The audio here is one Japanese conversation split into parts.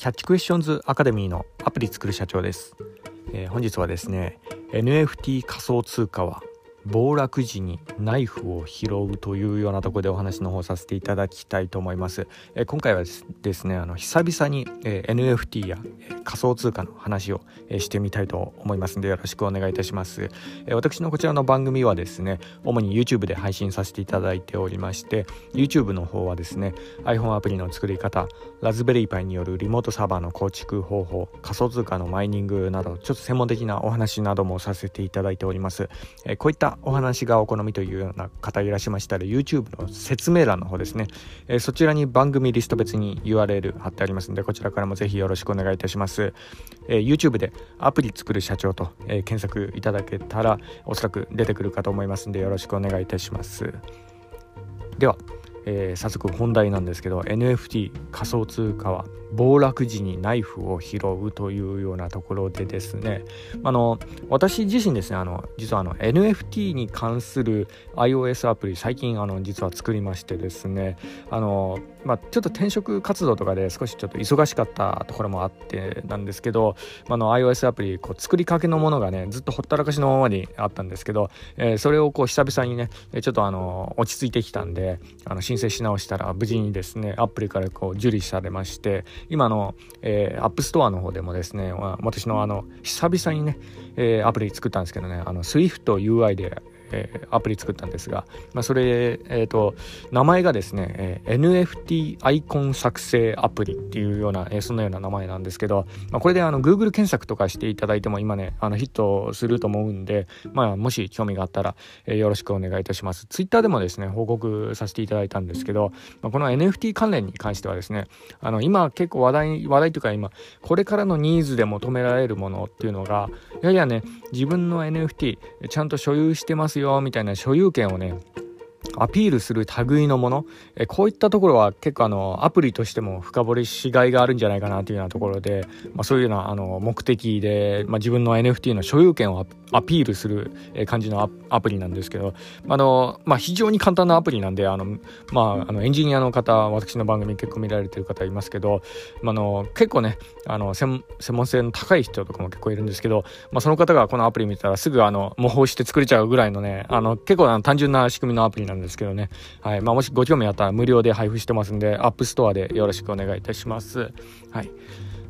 キャッチクエスチョンズアカデミーのアプリ作る社長です、えー、本日はですね NFT 仮想通貨は暴落時にナイフを拾うというようなところでお話の方させていただきたいと思います。え今回はですねあの久々に、え NFT や、え仮想通貨の話を、えしてみたいと思いますのでよろしくお願いいたします、え私のこちらの番組はですね主に YouTube で配信させていただいておりまして YouTube の方はですね iPhone アプリの作り方ラズベリーパイによるリモートサーバーの構築方法仮想通貨のマイニングなどちょっと専門的なお話などもさせていただいております、えこういったお話がお好みといういうような方いらっしゃいましたら YouTube の説明欄の方ですね、えー、そちらに番組リスト別に URL 貼ってありますのでこちらからもぜひよろしくお願いいたします、えー、YouTube でアプリ作る社長と、えー、検索いただけたらおそらく出てくるかと思いますのでよろしくお願いいたします。ではえー、早速本題なんですけど NFT 仮想通貨は暴落時にナイフを拾うというようなところでですね。あの私自身ですねあの実はあの NFT に関する iOS アプリ最近あの実は作りましてですねあの、まあ、ちょっと転職活動とかで少しちょっと忙しかったところもあってなんですけど、まあの iOS アプリこう作りかけのものがねずっとほったらかしのままにあったんですけど、えー、それをこう久々にねちょっとあの落ち着いてきたんであの申請し直したら無事にですねアプリからこう受理されまして今の、えー、 App Store の方でもですね私のあの久々にね、えー、アプリ作ったんですけどねあの SwiftUI でえー、アプリ作ったんですが、まあ、それ、えーと、名前がですね、えー、NFT アイコン作成アプリっていうような、えー、そんなような名前なんですけど、まあ、これであの Google 検索とかしていただいても今ねあのヒットすると思うんで、まあ、もし興味があったら、えー、よろしくお願いいたします。Twitter でもですね報告させていただいたんですけど、まあ、この NFT 関連に関してはですねあの今結構話題話題というか今これからのニーズで求められるものっていうのがややね自分の NFT ちゃんと所有してますよみたいな所有権をねアピールする類のもの。えこういったところは結構あのアプリとしても深掘りしがいがあるんじゃないかなというようなところで、まあ、そういうようなあの目的で、まあ、自分の NFT の所有権をアピールする感じのアプリなんですけどあの、まあ、非常に簡単なアプリなんであの、まあ、あのエンジニアの方私の番組結構見られてる方いますけど、まあの結構ねあの専門性の高い人とかも結構いるんですけど、まあ、その方がこのアプリ見たらすぐあの模倣して作れちゃうぐらいのねあの結構あの単純な仕組みのアプリなんでですけどね、はい。まあ、もしご興味あったら無料で配布してますんで App Store でよろしくお願いいたします。はい。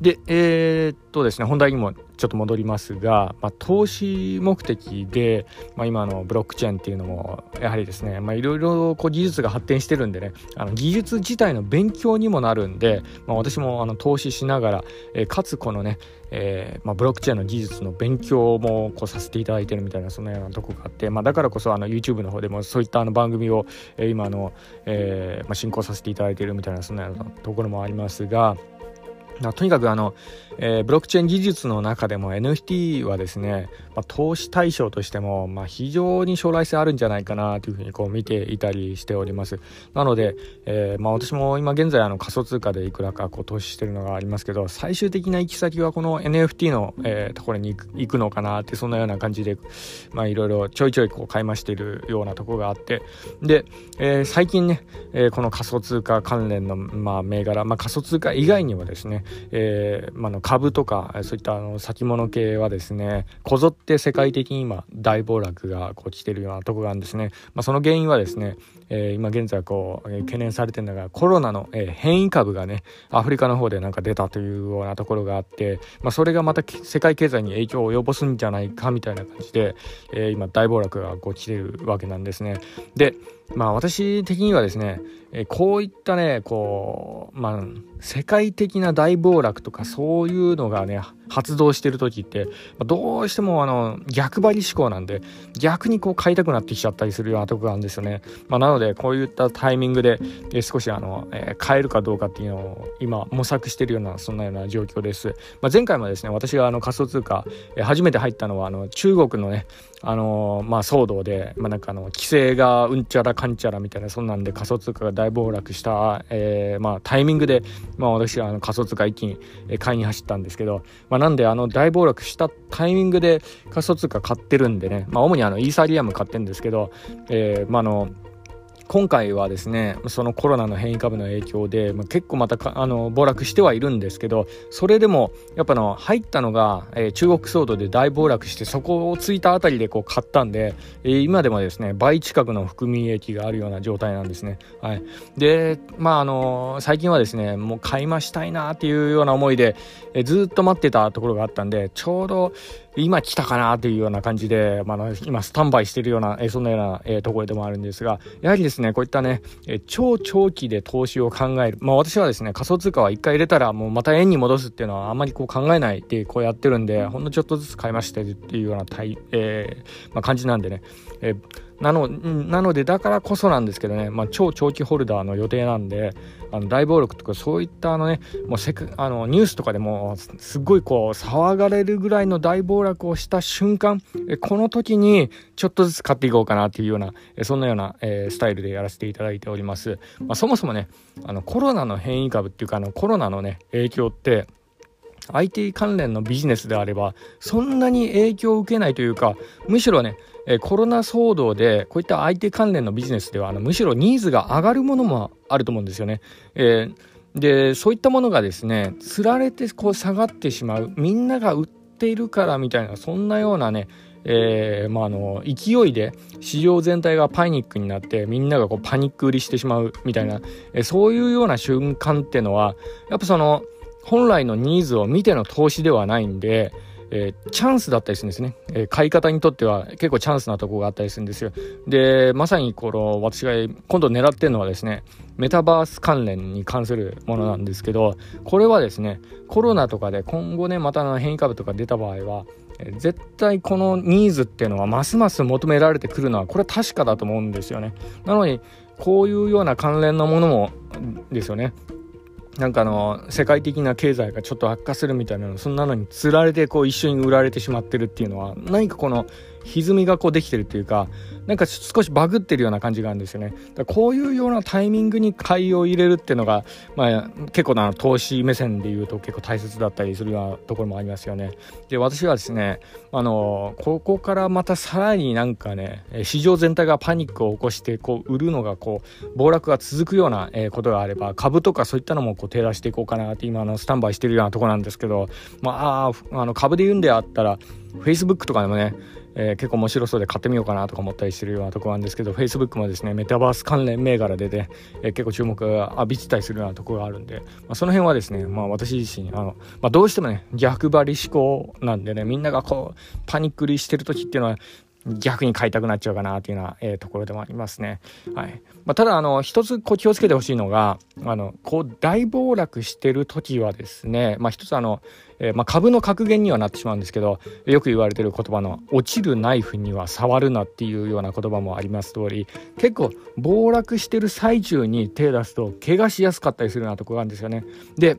で、えー、っとですね、本題にもちょっと戻りますが、まあ、投資目的で、まあ、今のブロックチェーンっていうのもやはりですねいろいろ技術が発展してるんでねあの技術自体の勉強にもなるんで、まあ、私もあの投資しながら、えー、かつこのね、えーまあ、ブロックチェーンの技術の勉強もこうさせていただいてるみたいなそんなようなとこがあって、まあ、だからこそあの YouTube の方でもそういったあの番組を、えー、今の、えーまあ、進行させていただいてるみたいなそんなようなところもありますが。とにかくあの、えー、ブロックチェーン技術の中でも NFT はですね、まあ、投資対象としても、まあ、非常に将来性あるんじゃないかなというふうにこう見ていたりしております。なので、えー、まあ、私も今現在あの仮想通貨でいくらかこう投資してるのがありますけど最終的な行き先はこの NFT の、えー、ところに行くのかなってそんなような感じでいろいろちょいちょいこう買い増しているようなところがあって。で、え最近ね、えこの仮想通貨関連の、まあ、銘柄、まあ、仮想通貨以外にもですねえーまあ、の株とかそういったあの先物系はですねこぞって世界的に今大暴落がこう来てるようなとこがあるんですね、まあ、その原因はですね、えー、今現在こう、えー、懸念されてるのがコロナの、えー、変異株がねアフリカの方でなんか出たというようなところがあって、まあ、それがまた世界経済に影響を及ぼすんじゃないかみたいな感じで、えー、今大暴落がこう来てるわけなんですね。でまあ私的にはですね、えこういったねこうまあ世界的な大暴落とかそういうのがね発動してる時って、どうしてもあの逆張り思考なんで逆にこう買いたくなってきちゃったりするようなとこがあるんですよね、まあ、なのでこういったタイミングで、え少しあの、えー、買えるかどうかっていうのを今模索してるようなそんなような状況です、まあ、前回もですね私があの仮想通貨、え、初めて入ったのはあの中国のねあの、まあ騒動で、まあ、なんかあの規制がうんちゃらかんちゃらみたいなそんなんで仮想通貨が大暴落した、えー、まあタイミングで、まあ、私はあの仮想通貨一気に買いに走ったんですけど、まあまあ、なんであの大暴落したタイミングで仮想通貨買ってるんでね、まあ、主にあのイーサリアム買ってるんですけど、えー、まあの今回はですねそのコロナの変異株の影響で、まあ、結構またあの暴落してはいるんですけどそれでもやっぱの入ったのが、えー、中国騒動で大暴落してそこをついたあたりでこう買ったんで、えー、今でもですね倍近くの含み益があるような状態なんですね。はい、でまああの最近はですねもう買い増したいなっていうような思いで、えー、ずっと待ってたところがあったんでちょうど今来たかなというような感じで、まあ、今スタンバイしているような、えー、そんなような、えー、ところでもあるんですがやはりですねねこういったね、え、超長期で投資を考える。まあ私はですね仮想通貨は1回入れたらもうまた円に戻すっていうのはあんまりこう考えないでこうやってるんでほんのちょっとずつ買いましてっていうようなたい、えーまあ、感じなんでね、えなのなのでだからこそなんですけどね、まあ、超長期ホルダーの予定なんであの大暴力とかそういったあのねもうせあのニュースとかでもすごいこう騒がれるぐらいの大暴落をした瞬間この時にちょっとずつ買っていこうかなっていうようなそんなような、えー、スタイルでやらせていただいております、まあ、そもそもねあのコロナの変異株っていうかあのコロナのね影響って IT 関連のビジネスであればそんなに影響を受けないというかむしろねコロナ騒動でこういった IT 関連のビジネスではあのむしろニーズが上がるものもあると思うんですよね。えー、でそういったものがですねつられてこう下がってしまうみんなが売っているからみたいなそんなようなねえー、まあ、あの勢いで市場全体がパニックになってみんながこうパニック売りしてしまうみたいな、えー、そういうような瞬間ってのはやっぱその本来のニーズを見ての投資ではないんで、えー、チャンスだったりするんですね、えー、買い方にとっては結構チャンスなとこがあったりするんですよ。でまさにこの私が今度狙ってるのはですねメタバース関連に関するものなんですけどこれはですねコロナとかで今後ねまた変異株とか出た場合は絶対このニーズっていうのはますます求められてくるのはこれは確かだと思うんですよね。なのにこういうような関連のものもですよね。なんかあの世界的な経済がちょっと悪化するみたいなのそんなのにつられてこう一緒に売られてしまってるっていうのは何かこの歪みがこうできてるっていうかなんか少しバグってるような感じがあるんですよね。だこういうようなタイミングに買いを入れるっていうのが、まあ、結構な投資目線で言うと結構大切だったりするようなところもありますよね。で私はですねあのここからまたさらになんかね市場全体がパニックを起こしてこう売るのがこう暴落が続くようなことがあれば株とかそういったのもこう手出していこうかなって今のスタンバイしてるようなところなんですけどまああの株で言うんであったら Facebook とかでもねえー、結構面白そうで買ってみようかなとか思ったりしてるようなところなんですけど Facebook もですねメタバース関連銘柄でね、えー、結構注目が浴びてたりするようなところがあるんで、まあ、その辺はですね、まあ、私自身あの、まあ、どうしてもね逆張り思考なんでねみんながこうパニックりしてる時っていうのは逆に買いたくなっちゃうかなっていうような、えー、ところでもありますね。はいまあ、ただあの一つこう気をつけてほしいのがあのこう大暴落してる時はですね、まあ、一つあの、えー、まあ、株の格言にはなってしまうんですけどよく言われてる言葉の「落ちるナイフには触るな」っていうような言葉もあります通り結構暴落してる最中に手出すと怪我しやすかったりするようなとこがあるんですよね。で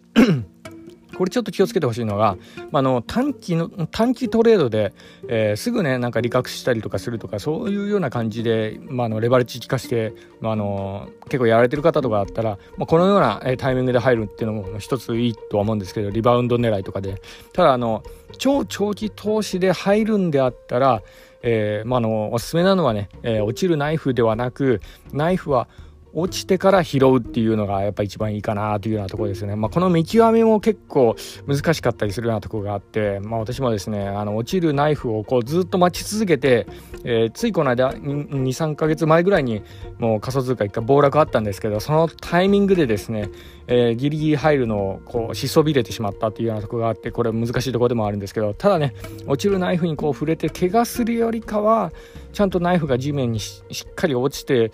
これちょっと気をつけてほしいのが、まあ、の短期の短期トレードで、えー、すぐねなんか利確したりとかするとかそういうような感じで、まあ、のレバレッジ効かして、まあ、の結構やられてる方とかあったら、まあ、このような、タイミングで入るっていうのも一ついいとは思うんですけどリバウンド狙いとかで。ただあの超長期投資で入るんであったら、えーまあ、のおすすめなのはね、えー、落ちるナイフではなくナイフは落ちてから拾うっていうのがやっぱ一番いいかなというようなところですね。まあ、この見極めも結構難しかったりするようなところがあって、まあ、私もですねあの落ちるナイフをこうずっと待ち続けて、えー、ついこの間23ヶ月前ぐらいにもう仮想通貨一回暴落あったんですけどそのタイミングでですね、えー、ギリギリ入るのをこうしそびれてしまったっていうようなところがあってこれ難しいところでもあるんですけどただね落ちるナイフにこう触れて怪我するよりかはちゃんとナイフが地面にしっかり落ちて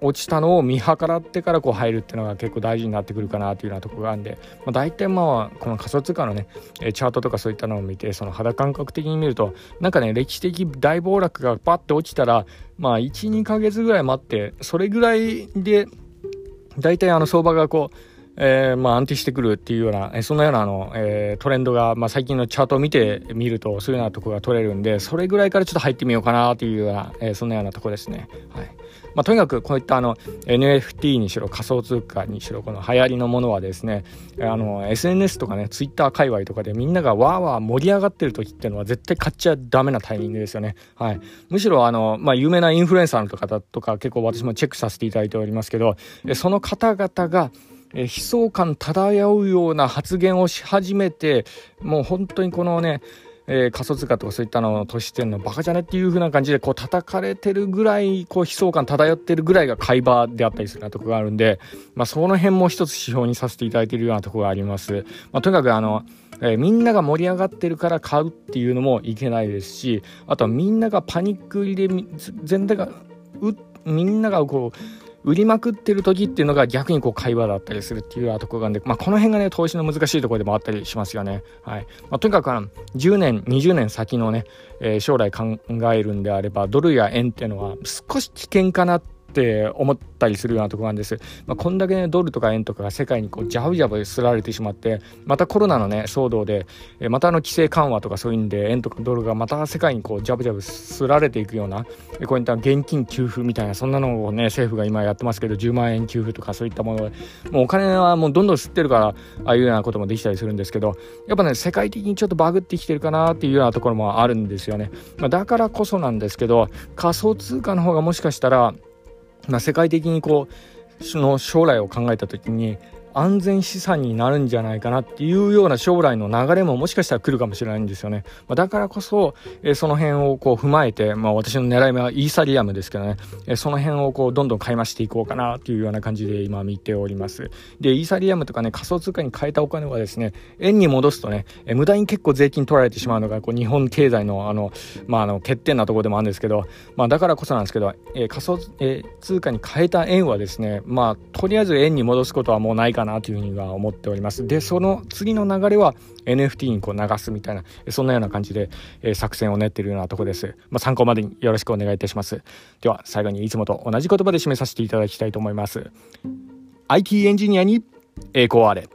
落ちたのを見計らってからこう入るっていうのが結構大事になってくるかなというようなところがあるんで、まあ、大体まあこの仮想通貨のねチャートとかそういったのを見てその肌感覚的に見るとなんかね歴史的大暴落がパッて落ちたらまあ12ヶ月ぐらい待ってそれぐらいで大体あの相場がこうえー、まあ安定してくるっていうような、えそんなようなあの、えー、トレンドが、まあ、最近のチャートを見てみるとそういうようなとこが取れるんでそれぐらいからちょっと入ってみようかなというような、えー、そんなようなとこですね。はいまあ、とにかくこういったあの NFT にしろ仮想通貨にしろこの流行りのものはですねあの SNS とかね Twitter 界隈とかでみんながわーわー盛り上がってる時っていうのは絶対買っちゃダメなタイミングですよね。はい、むしろあの、まあ、有名なインフルエンサーの方とか結構私もチェックさせていただいておりますけどその方々がえ悲壮感漂うような発言をし始めてもう本当にこのねえー、仮想通貨とかそういったのを投資してんのバカじゃねっていう風な感じでこう叩かれてるぐらいこう悲壮感漂ってるぐらいが買い場であったりするようなとこがあるんで、まあ、その辺も一つ指標にさせていただいてるようなとこがあります。まあ、とにかくあのえー、みんなが盛り上がってるから買うっていうのもいけないですしあとはみんながパニック入れ全体がみんながこう売りまくってる時っていうのが逆にこう会話だったりするっていうところがあるんで、まあ、この辺がね投資の難しいところでもあったりしますよね。はいまあ、とにかく10年20年先のね、えー、将来考えるんであればドルや円っていうのは少し危険かなってって思ったりするようなところなんです。まあ、こんだけねドルとか円とかが世界にこうジャブジャブすられてしまってまたコロナのね騒動でまたあの規制緩和とかそういうんで円とかドルがまた世界にこうジャブジャブすられていくようなこういった現金給付みたいなそんなのをね政府が今やってますけど10万円給付とかそういったものもうお金はもうどんどん吸ってるからああいうようなこともできたりするんですけどやっぱね世界的にちょっとバグってきてるかなっていうようなところもあるんですよね。まあ、だからこそなんですけど仮想通貨の方がもしかしたらまあ、世界的にこうの将来を考えた時に安全資産になるんじゃないかなっていうような将来の流れももしかしたら来るかもしれないんですよね。まあ、だからこそ、えー、その辺をこう踏まえて、まあ、私の狙い目はイーサリアムですけどね、えー、その辺をこうどんどん買い増していこうかなっていうような感じで今見ております。で、イーサリアムとかね、仮想通貨に変えたお金はですね、円に戻すとね、えー、無駄に結構税金取られてしまうのがこう日本経済のあの、まあ、あの欠点なところでもあるんですけど、まあ、だからこそなんですけど、えー、仮想、え、通貨に変えた円はですね、まあ、とりあえず円に戻すことはもうないかななというふうには思っております。で、その次の流れは NFT にこう流すみたいな、そんなような感じで、え、作戦を練っているようなとこです。まあ、参考までによろしくお願いいたします。では、最後にいつもと同じ言葉で締めさせていただきたいと思います。IT エンジニアに栄光あれ。